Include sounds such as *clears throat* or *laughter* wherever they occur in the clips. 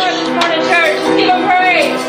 Lord this morning, church. Give him praise.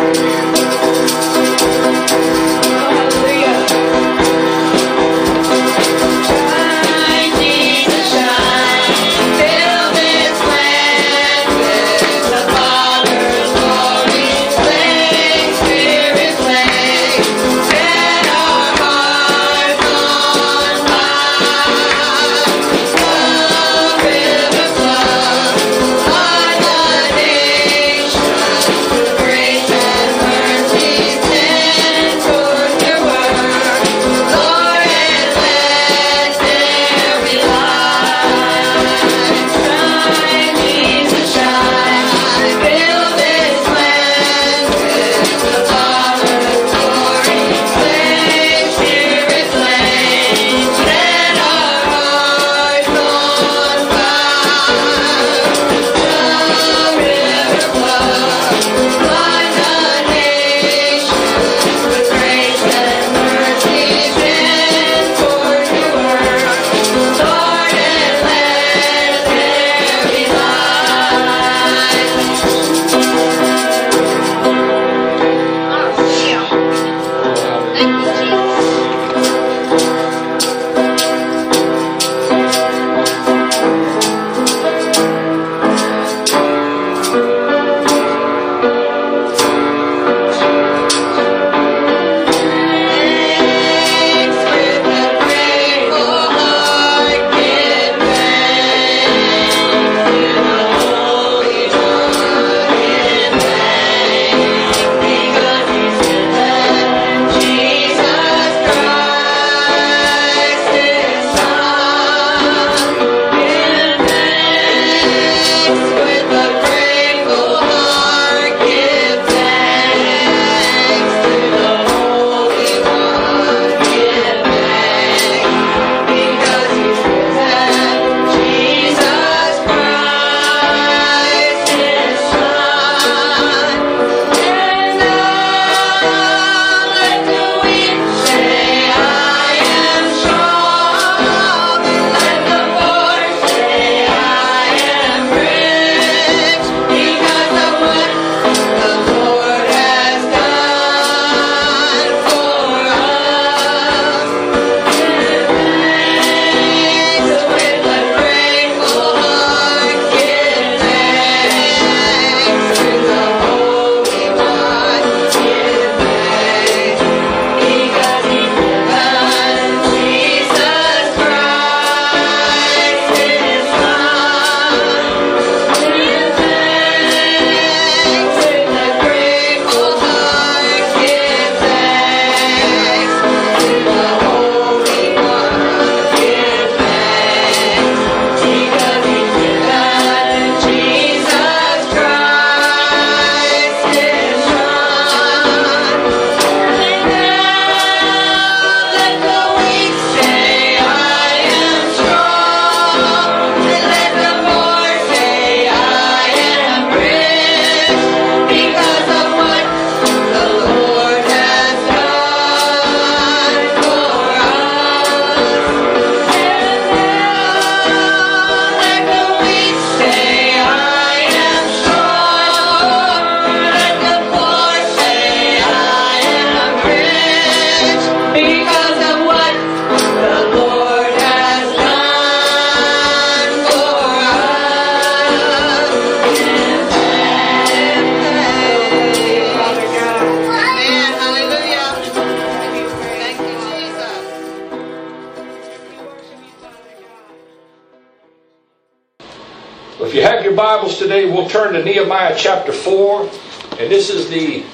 turn to Nehemiah chapter 4, and this is the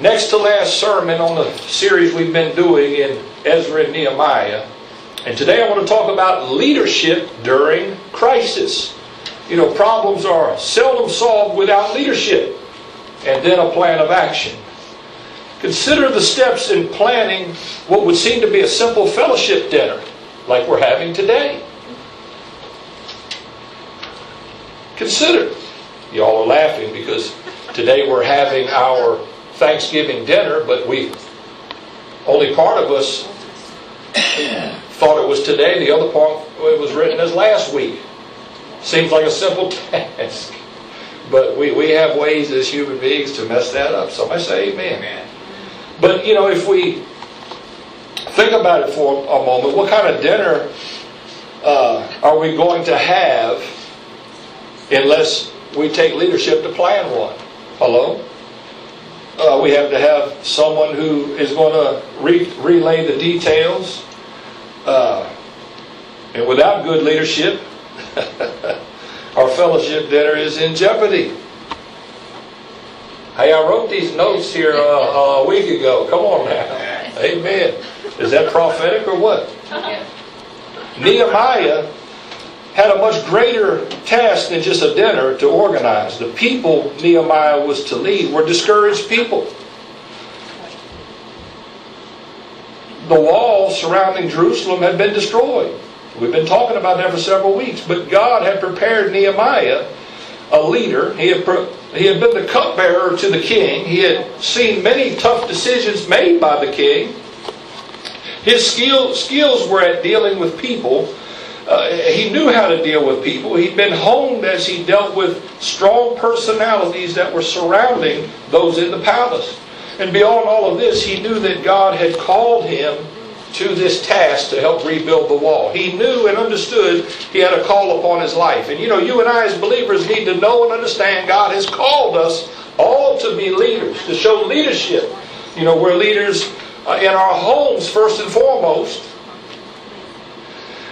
next to last sermon on the series we've been doing in Ezra and Nehemiah. And today I want to talk about leadership during crisis. You know, problems are seldom solved without leadership and then a plan of action. Consider the steps in planning what would seem to be a simple fellowship dinner like we're having today. Consider Y'all are laughing because today we're having our Thanksgiving dinner, but we only part of us *coughs* thought it was today, the other part it was written as last week. Seems like a simple *laughs* task. But we, we have ways as human beings to mess that up. Somebody say amen. But, you know, if we think about it for a moment, what kind of dinner uh, are we going to have unless we take leadership to plan one? Hello? Uh, we have to have someone who is going to re- relay the details. Uh, and without good leadership, *laughs* our fellowship dinner is in jeopardy. Hey, I wrote these notes here uh, a week ago. Come on now. *laughs* Amen. Is that prophetic or what? Nehemiah had a much greater task than just a dinner to organize. The people Nehemiah was to lead were discouraged people. The wall surrounding Jerusalem had been destroyed. We've been talking about that for several weeks. But God had prepared Nehemiah, a leader. He had, he had been the cupbearer to the king. He had seen many tough decisions made by the king. His skill, skills were at dealing with people. Uh, he knew how to deal with people. He'd been honed as he dealt with strong personalities that were surrounding those in the palace. And beyond all of this, he knew that God had called him to this task to help rebuild the wall. He knew and understood he had a call upon his life. And you know, you and I as believers need to know and understand God has called us all to be leaders, to show leadership. You know, we're leaders uh, in our homes first and foremost.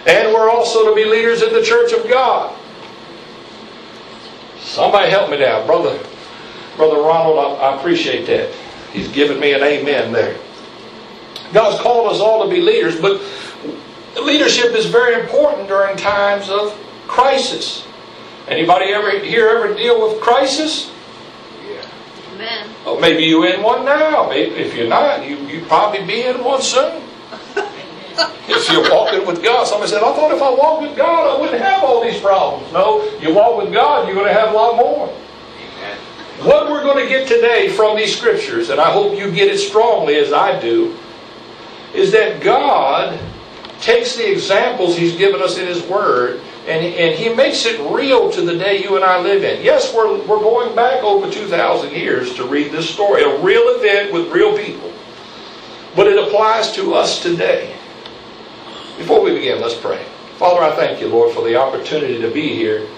And we're also to be leaders in the church of God. Somebody help me now. Brother, Brother Ronald, I, I appreciate that. He's given me an amen there. God's called us all to be leaders, but leadership is very important during times of crisis. Anybody ever here ever deal with crisis? Yeah. Amen. Oh, maybe you in one now. If you're not, you you probably be in one soon. If you're walking with God, somebody said, "I thought if I walked with God, I wouldn't have all these problems." No, you walk with God, you're going to have a lot more. What we're going to get today from these scriptures, and I hope you get it strongly as I do, is that God takes the examples He's given us in His Word and, and He makes it real to the day you and I live in. Yes, we're, we're going back over 2,000 years to read this story, a real event with real people. But it applies to us today. Before we begin, let's pray. Father, I thank you, Lord, for the opportunity to be here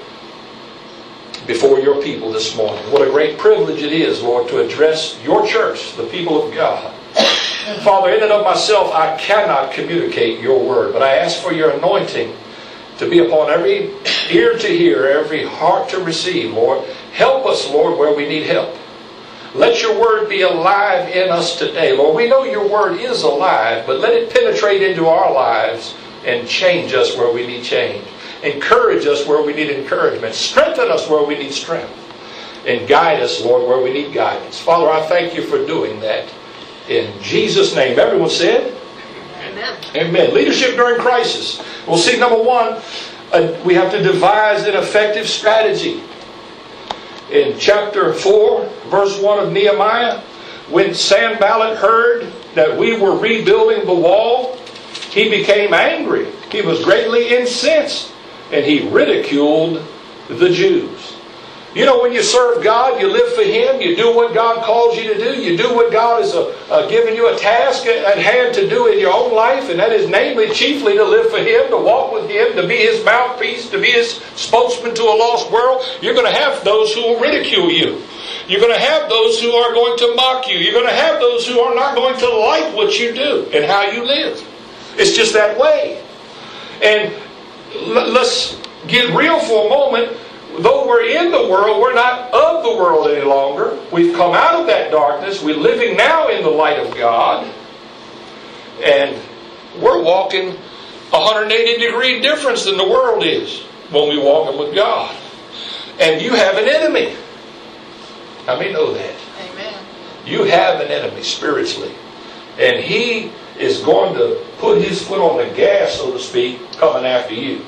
before your people this morning. What a great privilege it is, Lord, to address your church, the people of God. *coughs* Father, in and of myself, I cannot communicate your word, but I ask for your anointing to be upon every ear to hear, every heart to receive, Lord. Help us, Lord, where we need help. Let your word be alive in us today, Lord. We know your word is alive, but let it penetrate into our lives and change us where we need change. Encourage us where we need encouragement. Strengthen us where we need strength. And guide us, Lord, where we need guidance. Father, I thank you for doing that. In Jesus' name. Everyone said? Amen. Amen. Leadership during crisis. We'll see, number one, uh, we have to devise an effective strategy. In chapter 4, verse 1 of Nehemiah, when Sanballat heard that we were rebuilding the wall, he became angry. He was greatly incensed, and he ridiculed the Jews. You know, when you serve God, you live for Him, you do what God calls you to do, you do what God has uh, uh, given you a task at hand to do in your own life, and that is namely, chiefly, to live for Him, to walk with Him, to be His mouthpiece, to be His spokesman to a lost world. You're going to have those who will ridicule you. You're going to have those who are going to mock you. You're going to have those who are not going to like what you do and how you live. It's just that way. And let's get real for a moment though we're in the world, we're not of the world any longer. We've come out of that darkness. We're living now in the light of God. And we're walking 180 degree difference than the world is when we walking with God. And you have an enemy. How many know that? Amen. You have an enemy spiritually. And he is going to put his foot on the gas, so to speak, coming after you.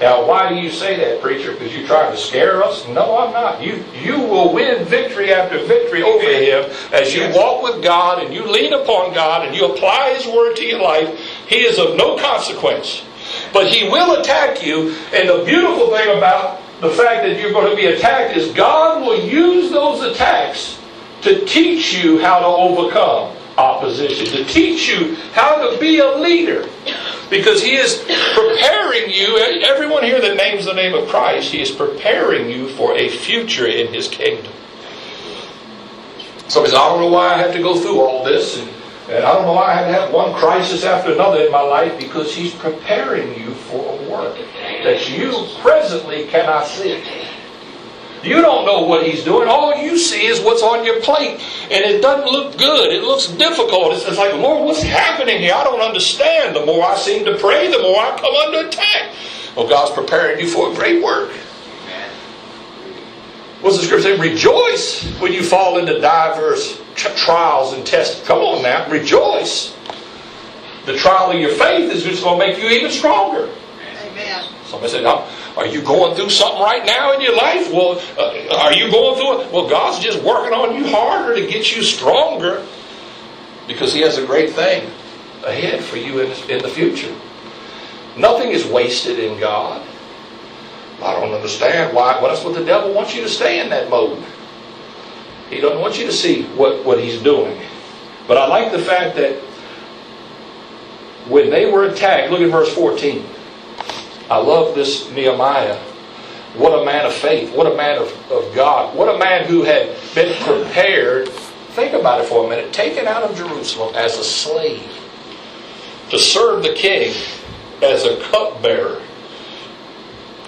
Now, why do you say that, preacher? Because you're trying to scare us? No, I'm not. You you will win victory after victory over him as you walk with God and you lean upon God and you apply His word to your life. He is of no consequence. But he will attack you. And the beautiful thing about the fact that you're going to be attacked is God will use those attacks to teach you how to overcome opposition, to teach you how to be a leader. Because he is preparing you, everyone here that names the name of Christ, he is preparing you for a future in his kingdom. Says, I don't know why I have to go through all this, and, and I don't know why I have to have one crisis after another in my life, because he's preparing you for a work that you presently cannot see. You don't know what he's doing. All you see is what's on your plate. And it doesn't look good. It looks difficult. It's, like, Lord, what's happening here? I don't understand. The more I seem to pray, the more I come under attack. Well, God's preparing you for a great work. What's the scripture say? Rejoice when you fall into diverse trials and tests. Come on now, rejoice. The trial of your faith is just going to make you even stronger. Amen. Somebody said, are you going through something right now in your life? Well, uh, are you going through it? Well, God's just working on you harder to get you stronger because He has a great thing ahead for you in, in the future. Nothing is wasted in God. I don't understand why. Well, that's what the devil wants you to stay in that mode. He doesn't want you to see what, what he's doing. But I like the fact that when they were attacked, look at verse 14. I love this Nehemiah. What a man of faith. What a man of, of God. What a man who had been prepared. Think about it for a minute. Taken out of Jerusalem as a slave to serve the king as a cupbearer.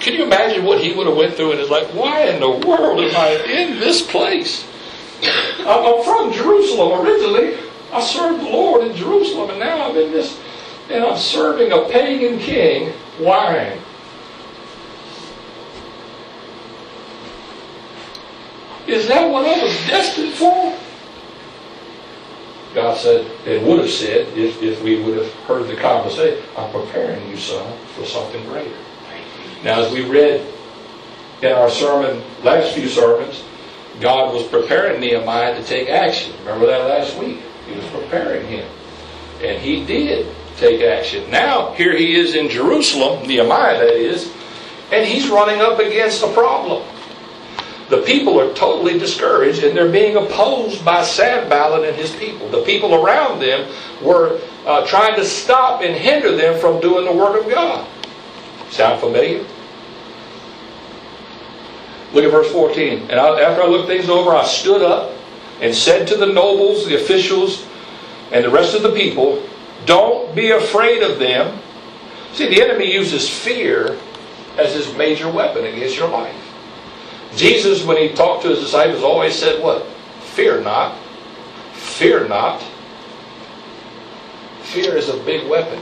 Can you imagine what he would have went through in his life? Why in the world am I in this place? I'm from Jerusalem originally. I served the Lord in Jerusalem, and now I'm in this, and I'm serving a pagan king why? Is that what I was destined for? God said, and would have said, if, if we would have heard the conversation, I'm preparing you, son, for something greater. Now, as we read in our sermon, last few sermons, God was preparing Nehemiah to take action. Remember that last week? He was preparing him. And he did take action. Now, here he is in Jerusalem, Nehemiah that is, and he's running up against a problem. The people are totally discouraged and they're being opposed by Sanballat and his people. The people around them were uh, trying to stop and hinder them from doing the work of God. Sound familiar? Look at verse 14. And I, after I looked things over, I stood up and said to the nobles, the officials, and the rest of the people, don't be afraid of them. See, the enemy uses fear as his major weapon against your life. Jesus, when he talked to his disciples, always said, What? Fear not. Fear not. Fear is a big weapon.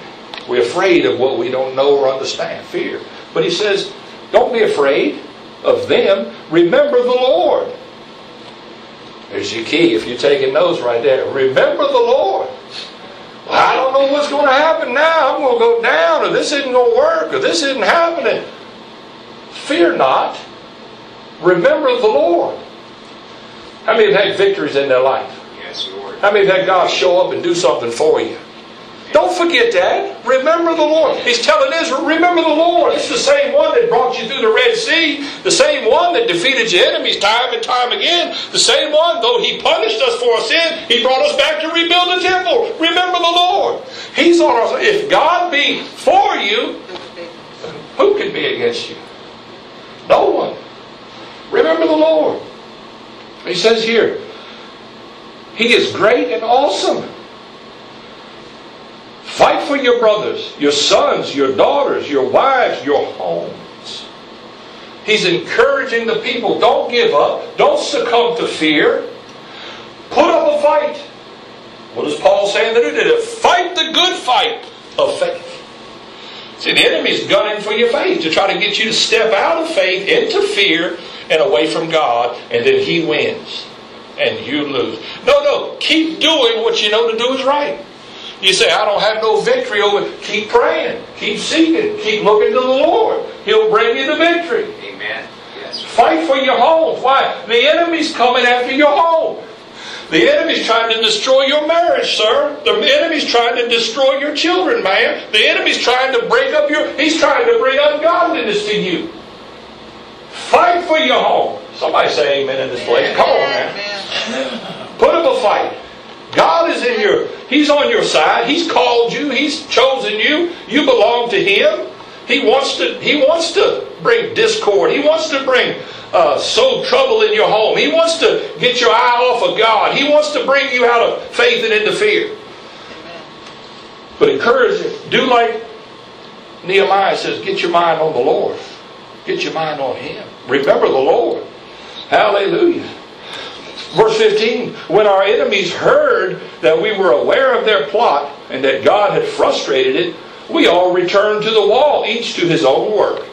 We're afraid of what we don't know or understand. Fear. But he says, Don't be afraid of them. Remember the Lord. There's your key if you're taking notes right there. Remember the Lord. I don't know what's going to happen now. I'm going to go down, or this isn't going to work, or this isn't happening. Fear not. Remember the Lord. How many have had victories in their life? Yes, Lord. How many have had God show up and do something for you? Don't forget that. Remember the Lord. He's telling Israel, remember the Lord. It's the same one that brought you through the Red Sea, the same one that defeated your enemies time and time again, the same one, though he punished us for our sin, he brought us back to rebuild the temple. Remember the Lord. He's on our. If God be for you, who can be against you? No one. Remember the Lord. He says here, He is great and awesome. Fight for your brothers, your sons, your daughters, your wives, your homes. He's encouraging the people don't give up, don't succumb to fear. Put up a fight. What does Paul say in the New Testament? Fight the good fight of faith. See, the enemy's gunning for your faith to try to get you to step out of faith into fear and away from God, and then he wins and you lose. No, no, keep doing what you know to do is right. You say, I don't have no victory over it. Keep praying, keep seeking, keep looking to the Lord. He'll bring you the victory. Amen. Yes. Fight for your home. Why? The enemy's coming after your home. The enemy's trying to destroy your marriage, sir. The enemy's trying to destroy your children, man. The enemy's trying to break up your. He's trying to bring ungodliness to you. Fight for your home. Somebody say amen in this place. Come on, man. Put up a fight. God is in your. He's on your side. He's called you. He's chosen you. You belong to Him. He wants to. He wants to bring discord. He wants to bring uh, trouble in your home. He wants to get your eye off of God. He wants to bring you out of faith and into fear. But encourage it. Do like Nehemiah says, get your mind on the Lord. Get your mind on Him. Remember the Lord. Hallelujah. Verse 15, when our enemies heard that we were aware of their plot and that God had frustrated it, we all returned to the wall, each to his own work.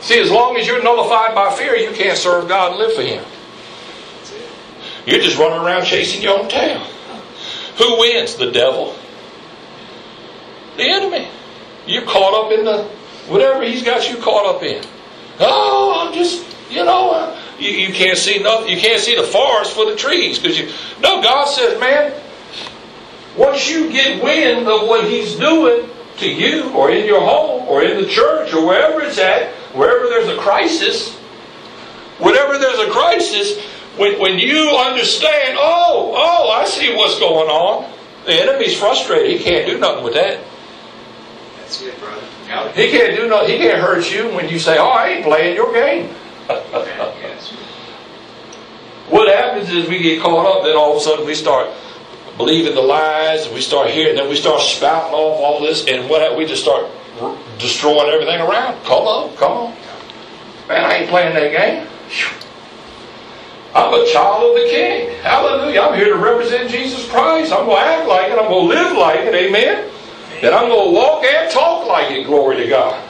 See, as long as you're nullified by fear, you can't serve God and live for Him. You're just running around chasing your own tail. Who wins? The devil. The enemy. You're caught up in the whatever he's got you caught up in. Oh, I'm just, you know, uh, you, you can't see nothing. You can't see the forest for the trees because you. No, God says, man. Once you get wind of what He's doing to you, or in your home, or in the church, or wherever it's at, wherever there's a crisis, whenever there's a crisis, when, when you understand, oh, oh, I see what's going on. The enemy's frustrated. He can't do nothing with that. That's it, brother. He can't do nothing. He can't hurt you when you say, "Oh, I ain't playing your game." *laughs* What happens is we get caught up, then all of a sudden we start believing the lies, and we start hearing, and then we start spouting off all this, and what we just start destroying everything around. Come on, come on, man! I ain't playing that game. I'm a child of the King. Hallelujah! I'm here to represent Jesus Christ. I'm going to act like it. I'm going to live like it. Amen. And I'm going to walk and talk like it. Glory to God.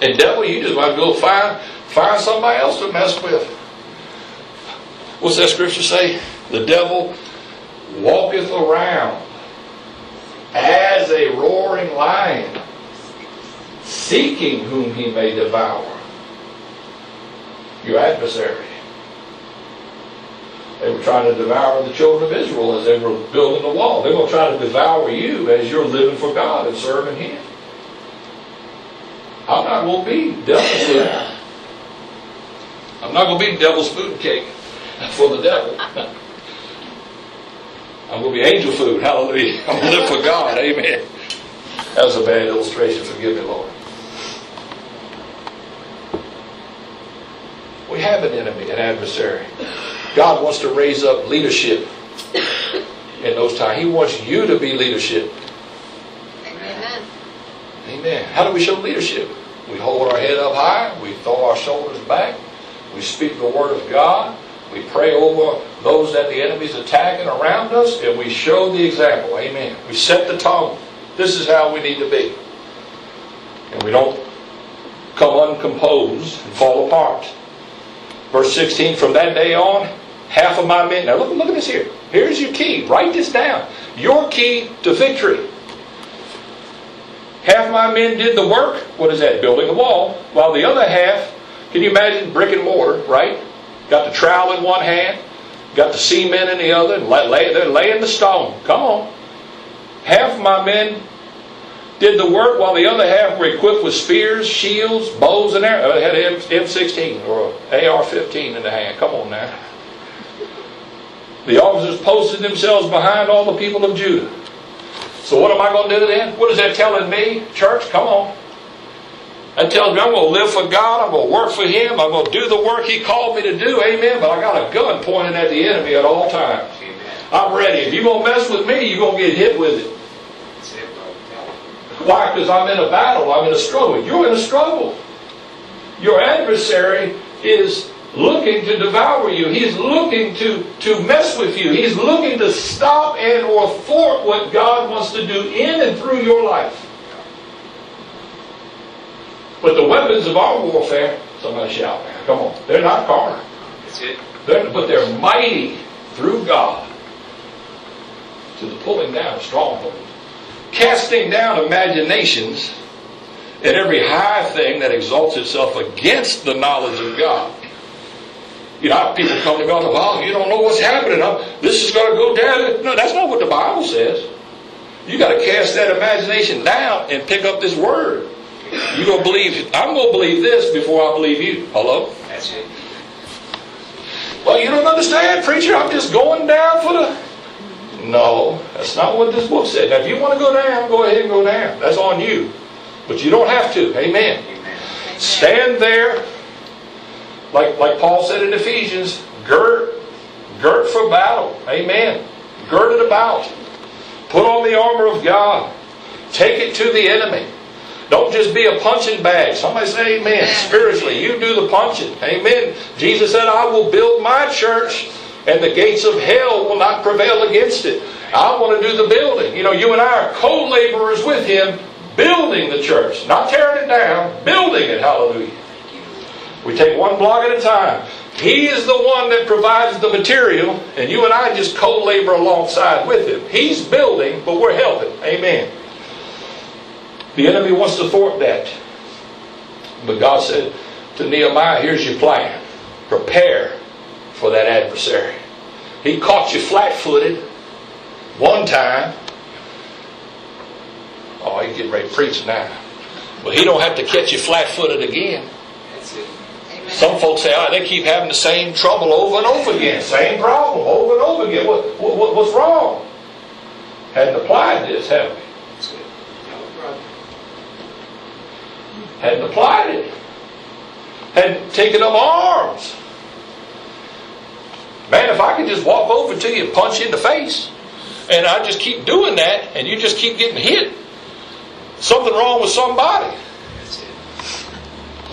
And devil, you just might go find find somebody else to mess with. What's that scripture say? The devil walketh around as a roaring lion, seeking whom he may devour. Your adversary. They were trying to devour the children of Israel as they were building the wall. They're going to try to devour you as you're living for God and serving Him. I'm not going to be devil's food. I'm not going to be devil's food cake for the devil. I'm going to be angel food. Hallelujah. *laughs* I'm going to live for God. Amen. That was a bad illustration. Forgive me, Lord. We have an enemy, an adversary. God wants to raise up leadership in those times. He wants you to be leadership. Amen. How do we show leadership? We hold our head up high, we throw our shoulders back, we speak the word of God, we pray over those that the enemy's attacking around us, and we show the example. Amen. We set the tone. This is how we need to be. And we don't come uncomposed and fall apart. Verse 16, from that day on, half of my men. Now look, look at this here. Here's your key. Write this down. Your key to victory. Half my men did the work. What is that? Building a wall. While the other half, can you imagine brick and mortar, right? Got the trowel in one hand, got the cement in the other, and lay, they're laying the stone. Come on. Half my men did the work while the other half were equipped with spears, shields, bows, and arrows. They had an M16 or AR-15 in the hand. Come on now. The officers posted themselves behind all the people of Judah. So what am I going to do then? What is that telling me? Church, come on. That tells me I'm going to live for God. I'm going to work for Him. I'm going to do the work He called me to do. Amen. But I got a gun pointed at the enemy at all times. Amen. I'm ready. If you're going to mess with me, you're going to get hit with it. That's it, brother. Why? Because I'm in a battle. I'm in a struggle. You're in a struggle. Your adversary is looking to devour you. He's looking to, to mess with you. He's looking to stop and or thwart what God wants to do in and through your life. But the weapons of our warfare Somebody shout. Come on. They're not carnal. They're, but they're mighty through God to the pulling down of strongholds, casting down imaginations and every high thing that exalts itself against the knowledge of God. You know, people come to me and say, well, you don't know what's happening. Huh? This is going to go down. No, that's not what the Bible says. You got to cast that imagination down and pick up this word. You gonna believe? I'm gonna believe this before I believe you. Hello? That's it. Well, you don't understand, preacher. I'm just going down for the. No, that's not what this book said. Now, if you want to go down, go ahead and go down. That's on you. But you don't have to. Amen. Amen. Stand there, like like Paul said in Ephesians, girt, girt for battle. Amen. Girded about. Put on the armor of God. Take it to the enemy. Don't just be a punching bag. Somebody say amen. Spiritually, you do the punching. Amen. Jesus said, I will build my church and the gates of hell will not prevail against it. I want to do the building. You know, you and I are co-laborers with him building the church. Not tearing it down, building it. Hallelujah. We take one block at a time. He is the one that provides the material, and you and I just co labor alongside with him. He's building, but we're helping. Amen. The enemy wants to thwart that. But God said to Nehemiah, here's your plan. Prepare for that adversary. He caught you flat footed one time. Oh, he's getting ready to preach now. But he don't have to catch you flat footed again. That's it. Some folks say, oh, they keep having the same trouble over and over again. Same problem over and over again. What, what, what's wrong? Hadn't applied this, have we? Hadn't applied it. Hadn't taken up arms. Man, if I could just walk over to you and punch you in the face, and I just keep doing that, and you just keep getting hit, something wrong with somebody.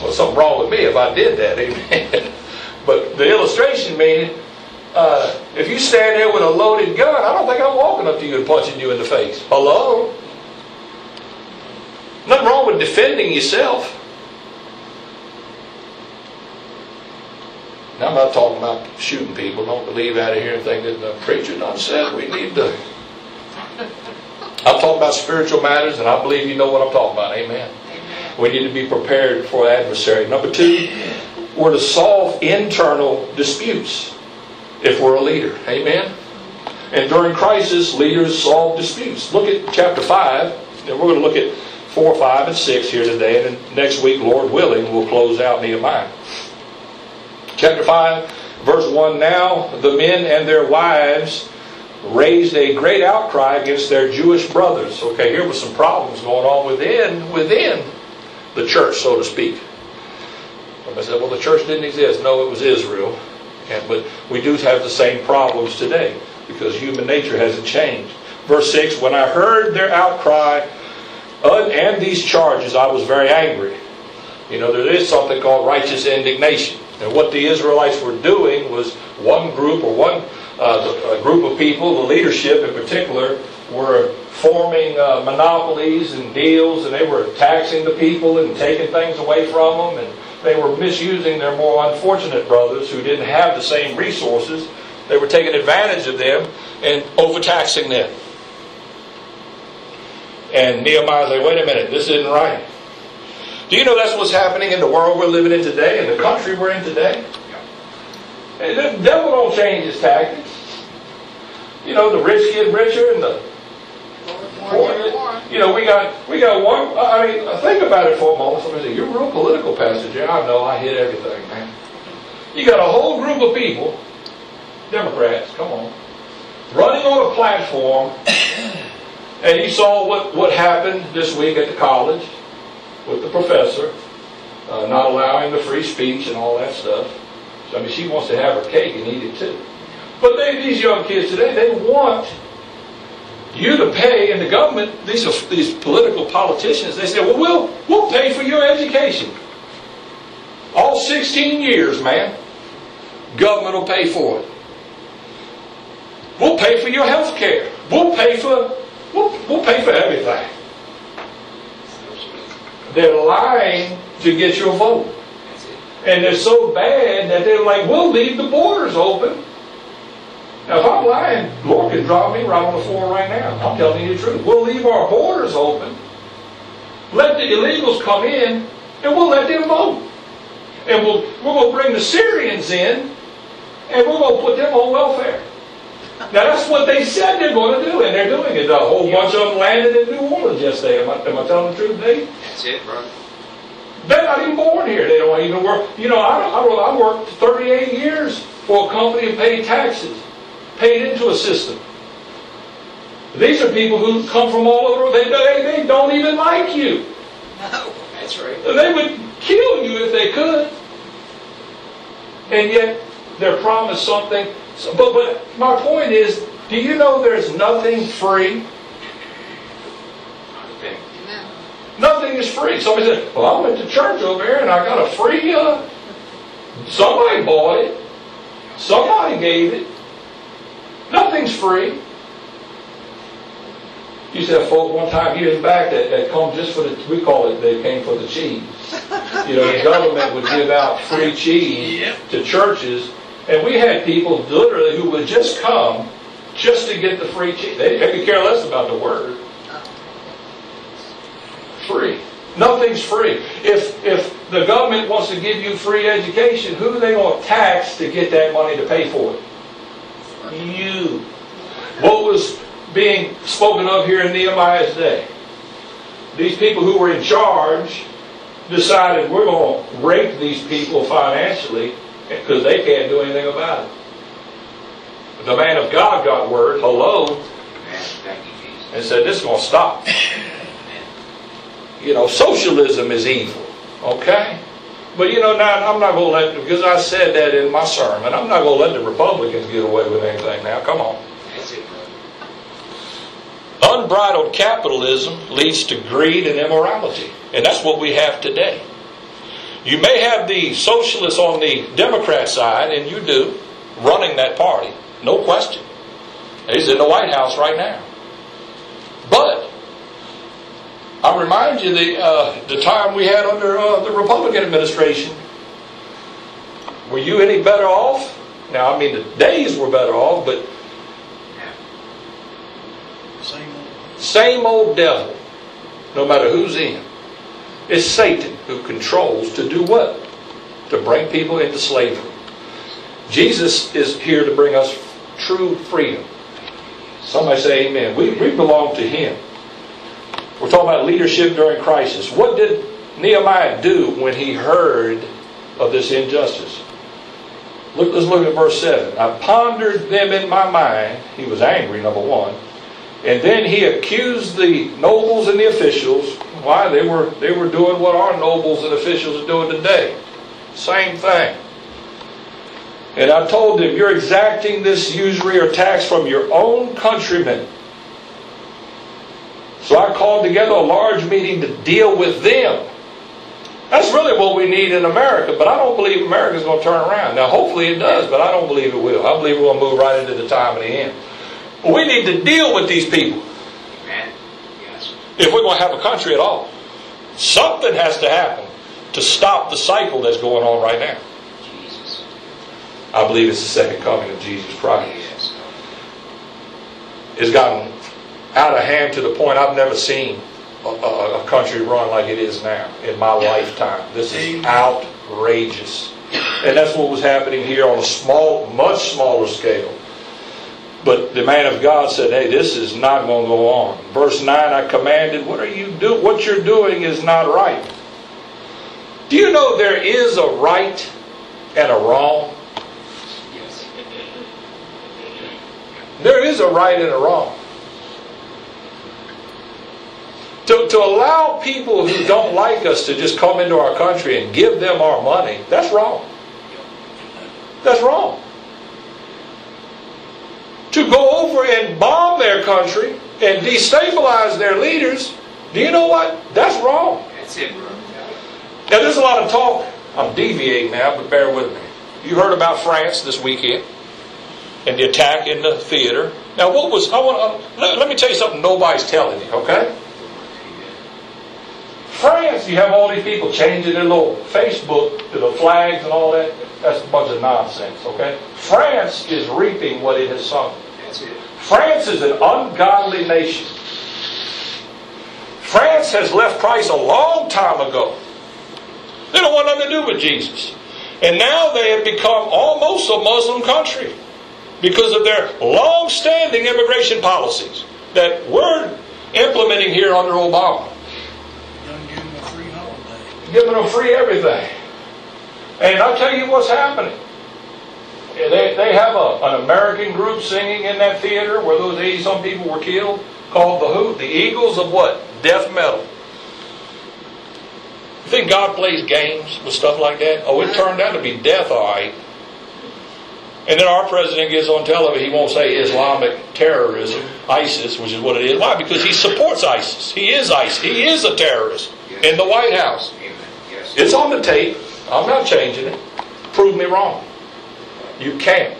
Well, something wrong with me if I did that, amen. *laughs* but the illustration meaning, uh, if you stand there with a loaded gun, I don't think I'm walking up to you and punching you in the face. Hello? Nothing wrong with defending yourself. Now, I'm not talking about shooting people. Don't leave out of here and think that the preacher done said we need to. I'm talking about spiritual matters, and I believe you know what I'm talking about. Amen. We need to be prepared for adversary. Number two, we're to solve internal disputes if we're a leader. Amen. And during crisis, leaders solve disputes. Look at chapter 5, and we're going to look at 4, 5, and 6 here today. And next week, Lord willing, we'll close out Nehemiah. Chapter 5, verse 1 Now the men and their wives raised a great outcry against their Jewish brothers. Okay, here was some problems going on within within the church, so to speak. I said, well, the church didn't exist. No, it was Israel. And, but we do have the same problems today because human nature hasn't changed. Verse 6 When I heard their outcry and these charges, I was very angry. You know, there is something called righteous indignation. And what the Israelites were doing was one group or one uh, group of people, the leadership in particular, were forming uh, monopolies and deals, and they were taxing the people and taking things away from them, and they were misusing their more unfortunate brothers who didn't have the same resources. They were taking advantage of them and overtaxing them. And Nehemiah said, wait a minute, this isn't right. Do you know that's what's happening in the world we're living in today, in the country we're in today? The devil don't change his tactics. You know, the rich get richer and the You know, we got we got one I mean, think about it for a moment. Somebody say, You're a real political, Jay. I know, I hit everything, man. You got a whole group of people, Democrats, come on, running on a platform, *coughs* and you saw what, what happened this week at the college with the professor, uh, not allowing the free speech and all that stuff. So, I mean, she wants to have her cake and eat it too. But they, these young kids today, they want you to pay, and the government, these are these political politicians, they say, well, we'll, we'll pay for your education. All 16 years, man. Government will pay for it. We'll pay for your health care. We'll pay for we'll, we'll pay for everything. They're lying to get your vote. And they're so bad that they're like, we'll leave the borders open. Now, if I'm lying, Lord can drop me right on the floor right now. I'm telling you the truth. We'll leave our borders open, let the illegals come in, and we'll let them vote. And we'll, we're going to bring the Syrians in, and we're going to put them on welfare. Now, that's what they said they're going to do, and they're doing it. A whole bunch of them landed in New Orleans yesterday. Am I, am I telling the truth, Dave? That's it, brother. They're not even born here. They don't even work. You know, I, I, I worked 38 years for a company and paid taxes, paid into a system. These are people who come from all over. They, they, they don't even like you. No, that's right. They would kill you if they could. And yet, they're promised something. So, but, but my point is, do you know there's nothing free? Nothing is free. Somebody said, well, I went to church over here and I got a free, uh, somebody bought it. Somebody gave it. Nothing's free. Used to have folk one time years back that, that come just for the, we call it, they came for the cheese. You know, the *laughs* government would give out free cheese to churches, and we had people literally who would just come just to get the free cheese. They, they could care less about the word. Free. Nothing's free. If if the government wants to give you free education, who are they going to tax to get that money to pay for it? You. What was being spoken of here in Nehemiah's day? These people who were in charge decided we're going to rape these people financially because they can't do anything about it. The man of God got word, hello, Man, thank you, Jesus. and said, this is going to stop. *laughs* You know, socialism is evil, okay? But you know, now I'm not going to let, because I said that in my sermon, I'm not going to let the Republicans get away with anything now. Come on. That's it, brother. Unbridled capitalism leads to greed and immorality. And that's what we have today. You may have the socialists on the Democrat side, and you do, running that party. No question. He's in the White House right now. But I remind you the uh, the time we had under uh, the Republican administration. Were you any better off? Now, I mean, the days were better off, but same old devil, no matter who's in. It's Satan who controls to do what? To bring people into slavery. Jesus is here to bring us true freedom. Somebody say amen. We, we belong to him. We're talking about leadership during crisis. What did Nehemiah do when he heard of this injustice? Look, let's look at verse 7. I pondered them in my mind. He was angry, number one. And then he accused the nobles and the officials. Why? They were, they were doing what our nobles and officials are doing today. Same thing. And I told them, You're exacting this usury or tax from your own countrymen. So I called together a large meeting to deal with them. That's really what we need in America, but I don't believe America's going to turn around. Now, hopefully it does, but I don't believe it will. I believe we're going to move right into the time of the end. But we need to deal with these people Yes. if we're going to have a country at all. Something has to happen to stop the cycle that's going on right now. Jesus. I believe it's the second coming of Jesus Christ. Yes. It's gotten out of hand to the point I've never seen a, a, a country run like it is now in my lifetime. This is outrageous. And that's what was happening here on a small, much smaller scale. But the man of God said, "Hey, this is not going to go on." Verse nine, I commanded, "What are you do? What you're doing is not right." Do you know there is a right and a wrong? Yes. There is a right and a wrong. To, to allow people who don't like us to just come into our country and give them our money, that's wrong. That's wrong. To go over and bomb their country and destabilize their leaders, do you know what? That's wrong. That's it, brother. Now, there's a lot of talk. I'm deviating now, but bear with me. You heard about France this weekend and the attack in the theater. Now, what was I want? Uh, let, let me tell you something. Nobody's telling you, okay? France you have all these people changing their little Facebook to the flags and all that. That's a bunch of nonsense, okay? France is reaping what it has sown. France is an ungodly nation. France has left Christ a long time ago. They don't want nothing to do with Jesus. And now they have become almost a Muslim country because of their long standing immigration policies that we're implementing here under Obama. Done give them a free holiday. Giving them free everything. And I'll tell you what's happening. They, they have a, an American group singing in that theater where those 80 some people were killed called the Who? The Eagles of what? Death metal. You think God plays games with stuff like that? Oh, it turned out to be death, all right. And then our president gets on television, he won't say Islamic terrorism, ISIS, which is what it is. Why? Because he supports ISIS. He is ISIS. He is a terrorist in the White House. Yes. It's on the tape. I'm not changing it. Prove me wrong. You can't.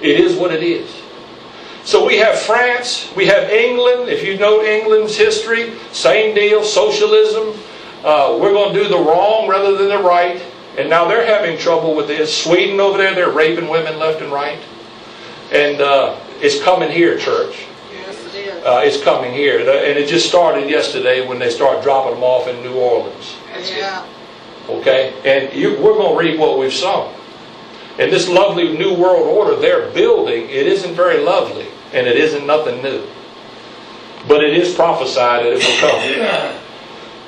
It is what it is. So we have France, we have England. If you know England's history, same deal, socialism. Uh, we're going to do the wrong rather than the right. And now they're having trouble with this. Sweden over there, they're raping women left and right. And uh, it's coming here, church. Yes, it is. Uh, it's coming here. And it just started yesterday when they start dropping them off in New Orleans. That's Yeah. Okay? And you, we're going to reap what we've sown. And this lovely new world order they're building, it isn't very lovely, and it isn't nothing new. But it is prophesied that it will come. *coughs*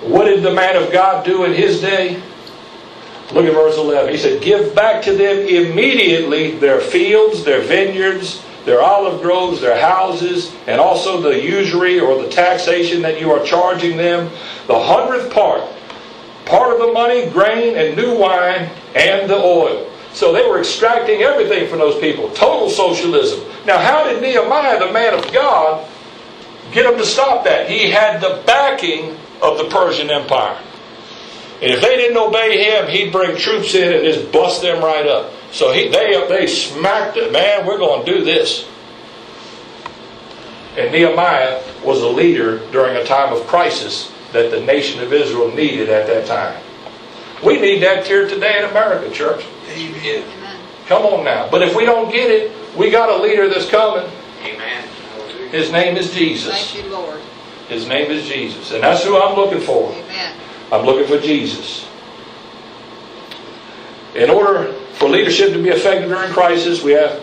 What did the man of God do in his day? Look at verse 11. He said, Give back to them immediately their fields, their vineyards, their olive groves, their houses, and also the usury or the taxation that you are charging them, the hundredth part part of the money, grain, and new wine, and the oil. So they were extracting everything from those people. Total socialism. Now, how did Nehemiah, the man of God, get them to stop that? He had the backing of the Persian Empire. And if they didn't obey him, he'd bring troops in and just bust them right up. So he, they, they smacked it. Man, we're going to do this. And Nehemiah was a leader during a time of crisis that the nation of Israel needed at that time. We need that here today in America, church. Amen. Amen. Come on now. But if we don't get it, we got a leader that's coming. Amen. His name is Jesus. Thank you, Lord. His name is Jesus. And that's who I'm looking for. Amen. I'm looking for Jesus. In order for leadership to be effective during crisis, we have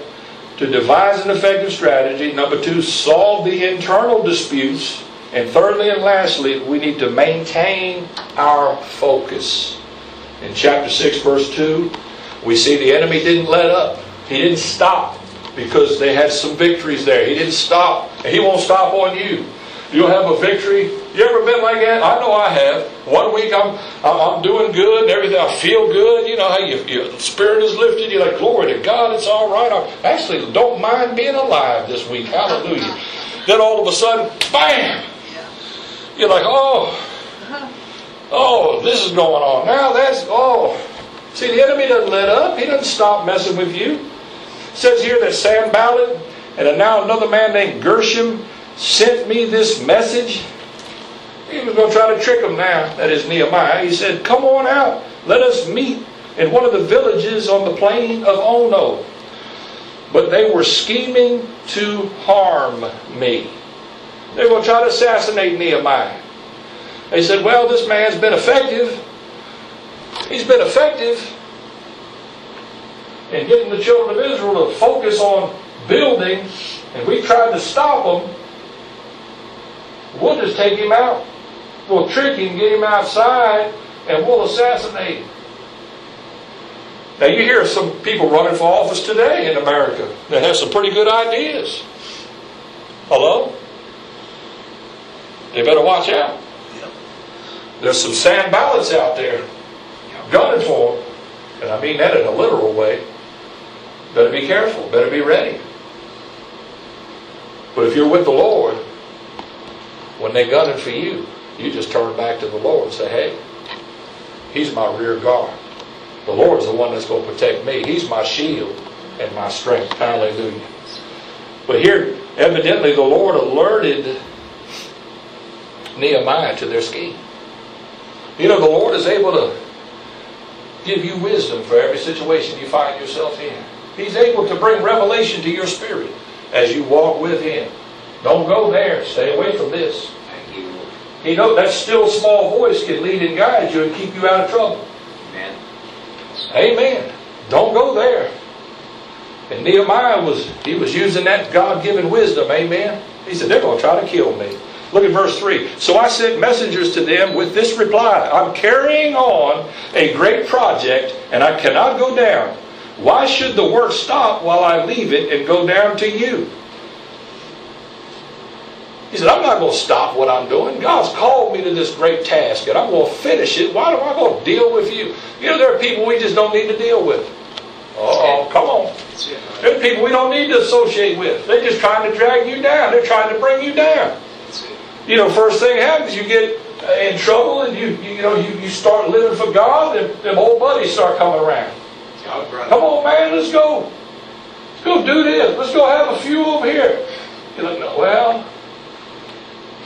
to devise an effective strategy. Number two, solve the internal disputes. And thirdly and lastly, we need to maintain our focus. In chapter 6, verse 2, we see the enemy didn't let up. He didn't stop because they had some victories there. He didn't stop. And he won't stop on you. You'll have a victory. You ever been like that? I know I have. One week I'm I'm, doing good and everything. I feel good. You know how you, your spirit is lifted. You're like, glory to God, it's all right. I actually don't mind being alive this week. Hallelujah. Then all of a sudden, bam! You're like, oh, uh-huh. oh, this is going on. Now that's, oh. See, the enemy doesn't let up. He doesn't stop messing with you. It says here that Sanballat and now another man named Gershom sent me this message. He was going to try to trick him now. That is Nehemiah. He said, come on out. Let us meet in one of the villages on the plain of Ono. But they were scheming to harm me. They to try to assassinate Nehemiah. They said, well, this man's been effective. He's been effective in getting the children of Israel to focus on building, and we tried to stop him. We'll just take him out. We'll trick him, get him outside, and we'll assassinate him. Now, you hear some people running for office today in America that have some pretty good ideas. Hello? They better watch out. There's some Sanballats out there gunning for them. And I mean that in a literal way. Better be careful. Better be ready. But if you're with the Lord, when they're gunning for you, you just turn back to the Lord and say, hey, He's my rear guard. The Lord's the one that's going to protect me. He's my shield and my strength. Hallelujah. But here, evidently, the Lord alerted Nehemiah to their scheme. You know, the Lord is able to give you wisdom for every situation you find yourself in. He's able to bring revelation to your spirit as you walk with Him. Don't go there. Stay away from this. Thank you. You know, that still small voice can lead and guide you and keep you out of trouble. Amen. Amen. Don't go there. And Nehemiah was he was using that God-given wisdom. Amen. He said, they're going to try to kill me. Look at verse 3. So I sent messengers to them with this reply I'm carrying on a great project, and I cannot go down. Why should the work stop while I leave it and go down to you? He said, I'm not going to stop what I'm doing. God's called me to this great task, and I'm going to finish it. Why am I to deal with you? You know, there are people we just don't need to deal with. Oh, come on. There's people we don't need to associate with. They're just trying to drag you down. They're trying to bring you down. You know, first thing happens, you get uh, in trouble, and you you, know you, you start living for God, and them old buddies start coming around. Y'all. Come on, man, let's go. Let's go do this. Let's go have a few over here. You're like, no, well,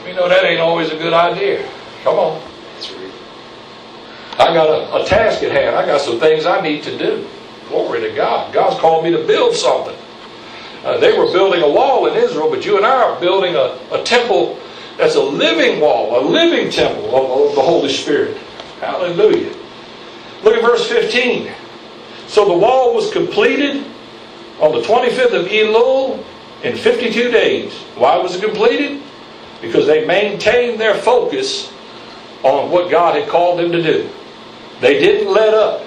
we know that ain't always a good idea. Come on. That's right. I got a, a task at hand. I got some things I need to do. Glory to God. God's called me to build something. Uh, they were building a wall in Israel, but you and I are building a, a temple that's a living wall, a living temple of, the Holy Spirit. Hallelujah. Look at verse 15. So the wall was completed on the 25th of Elul in 52 days. Why was it completed? Because they maintained their focus on what God had called them to do. They didn't let up.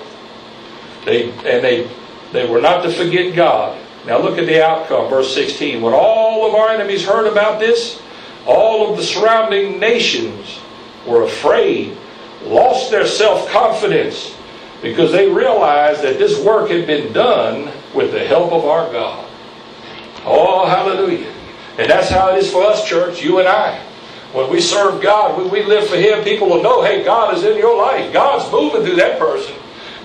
They and they they were not to forget God. Now look at the outcome, verse 16. When all of our enemies heard about this, all of the surrounding nations were afraid, lost their self-confidence, because they realized that this work had been done with the help of our God. Oh, hallelujah. And that's how it is for us, church, you and I. When we serve God, when we live for Him, people will know, hey, God is in your life. God's moving through that person.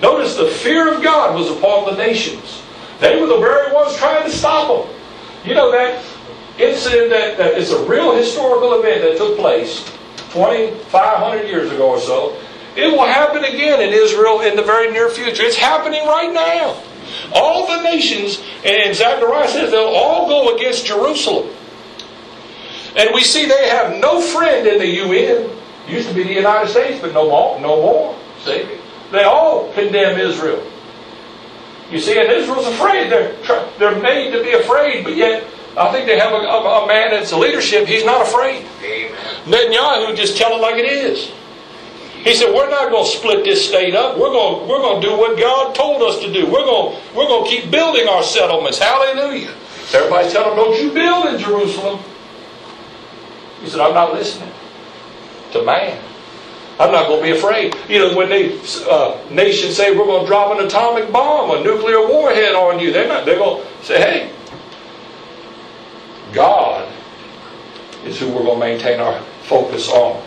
Notice the fear of God was upon the nations. They were the very ones trying to stop them. You know that incident that, that is a real historical event that took place 2,500 years ago or so. It will happen again in Israel in the very near future. It's happening right now. All the nations, and Zechariah says they'll all go against Jerusalem. And we see they have no friend in the UN. Used to be the United States, but no more. No more. See? They all condemn Israel. You see, and Israel's afraid. They're, they're made to be afraid, but yet I think they have a, a, a man that's a leadership. He's not afraid. Amen. Netanyahu just tell it like it is. He said, "We're not going to split this state up. We're going, we're going to do what God told us to do. We're going, we're going to keep building our settlements. Hallelujah." Everybody tell him, "Don't you build in Jerusalem?" He said, "I'm not listening to man. I'm not going to be afraid." You know, when they uh, nations say we're going to drop an atomic bomb, a nuclear warhead on you, they're not. They're going to say, "Hey, God is who we're going to maintain our focus on."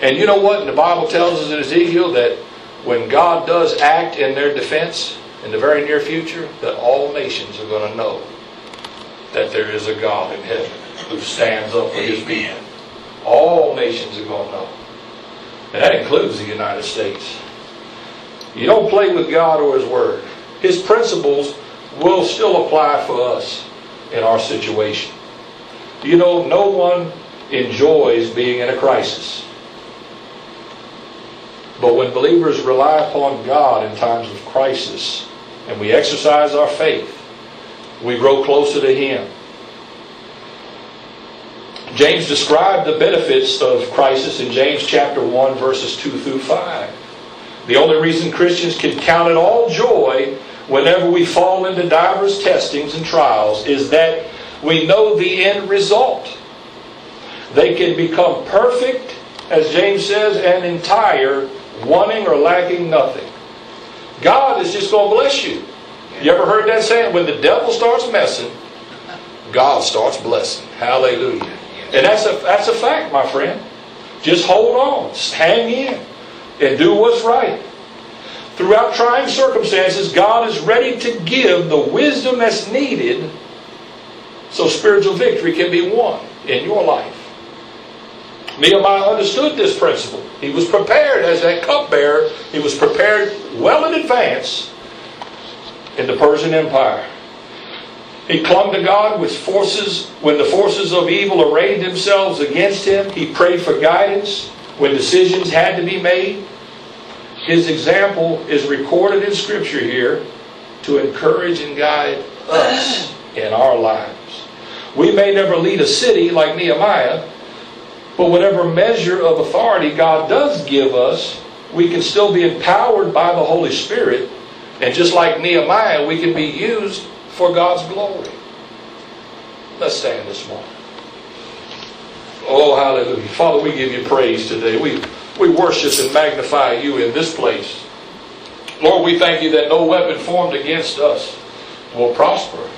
And you know what? The Bible tells us in Ezekiel that when God does act in their defense in the very near future, that all nations are going to know that there is a God in heaven who stands up for his people. All nations are going to know. And that includes the United States. You don't play with God or his word. His principles will still apply for us in our situation. You know, no one enjoys being in a crisis. But when believers rely upon God in times of crisis and we exercise our faith, we grow closer to Him. James described the benefits of crisis in James chapter 1, verses 2 through 5. The only reason Christians can count it all joy whenever we fall into divers testings and trials is that we know the end result. They can become perfect, as James says, and entire, wanting or lacking nothing. God is just going to bless you. You ever heard that saying? When the devil starts messing, God starts blessing. Hallelujah. And that's a, that's a fact, my friend. Just hold on. Hang in. And do what's right. Throughout trying circumstances, God is ready to give the wisdom that's needed so spiritual victory can be won in your life. Nehemiah understood this principle. He was prepared as that cupbearer. He was prepared well in advance in the Persian Empire. He clung to God with forces when the forces of evil arrayed themselves against him. He prayed for guidance when decisions had to be made. His example is recorded in Scripture here to encourage and guide us *clears throat* in our lives. We may never lead a city like Nehemiah, but whatever measure of authority God does give us, we can still be empowered by the Holy Spirit. And just like Nehemiah, we can be used for God's glory. Let's stand this morning. Oh, hallelujah. Father, we give you praise today. We, we worship and magnify you in this place. Lord, we thank you that no weapon formed against us will prosper.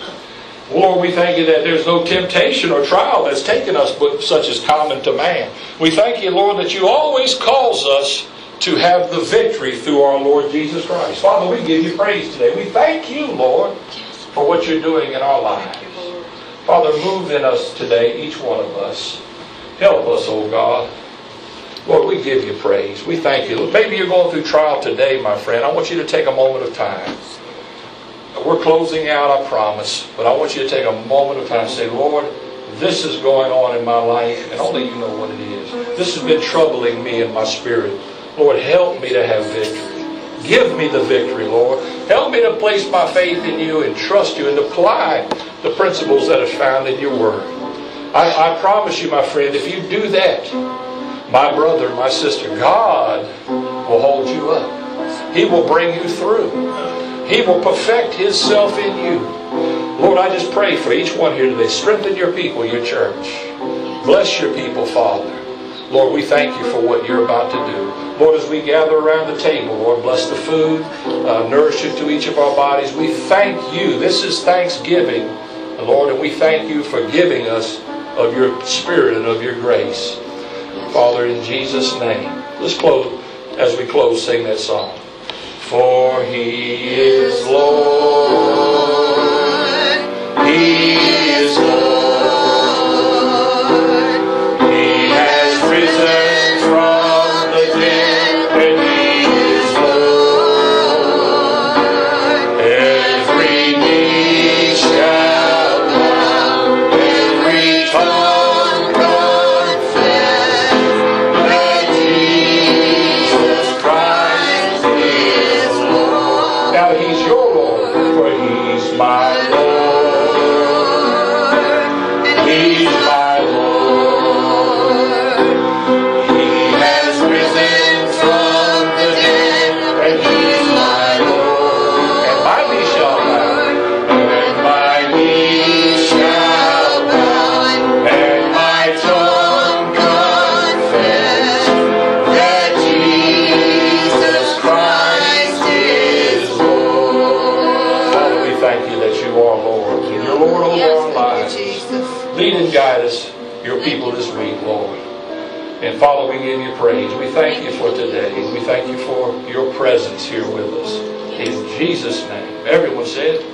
Lord, we thank you that there's no temptation or trial that's taken us but such as common to man. We thank you, Lord, that you always cause us to have the victory through our Lord Jesus Christ. Father, we give you praise today. We thank you, Lord, for what you're doing in our lives. Father, move in us today, each one of us. Help us, oh God. Lord, we give you praise. We thank you. Maybe you're going through trial today, my friend. I want you to take a moment of time. We're closing out, I promise, but I want you to take a moment of time and say, Lord, this is going on in my life, and only you know what it is. This has been troubling me in my spirit. Lord, help me to have victory. Give me the victory, Lord. Help me to place my faith in you and trust you and apply the principles that are found in your word. I, I promise you, my friend, if you do that, my brother, my sister, God will hold you up. He will bring you through. He will perfect Himself in you. Lord, I just pray for each one here today. Strengthen your people, your church. Bless your people, Father. Lord, we thank you for what you're about to do. Lord, as we gather around the table, Lord, bless the food, uh, nourish it to each of our bodies. We thank you. This is Thanksgiving, Lord, and we thank you for giving us of your Spirit and of your grace. Father, in Jesus' name, let's close, as we close, sing that song. For he is Lord. He And Father, we give you praise. We thank you for today. We thank you for your presence here with us. In Jesus' name. Everyone said.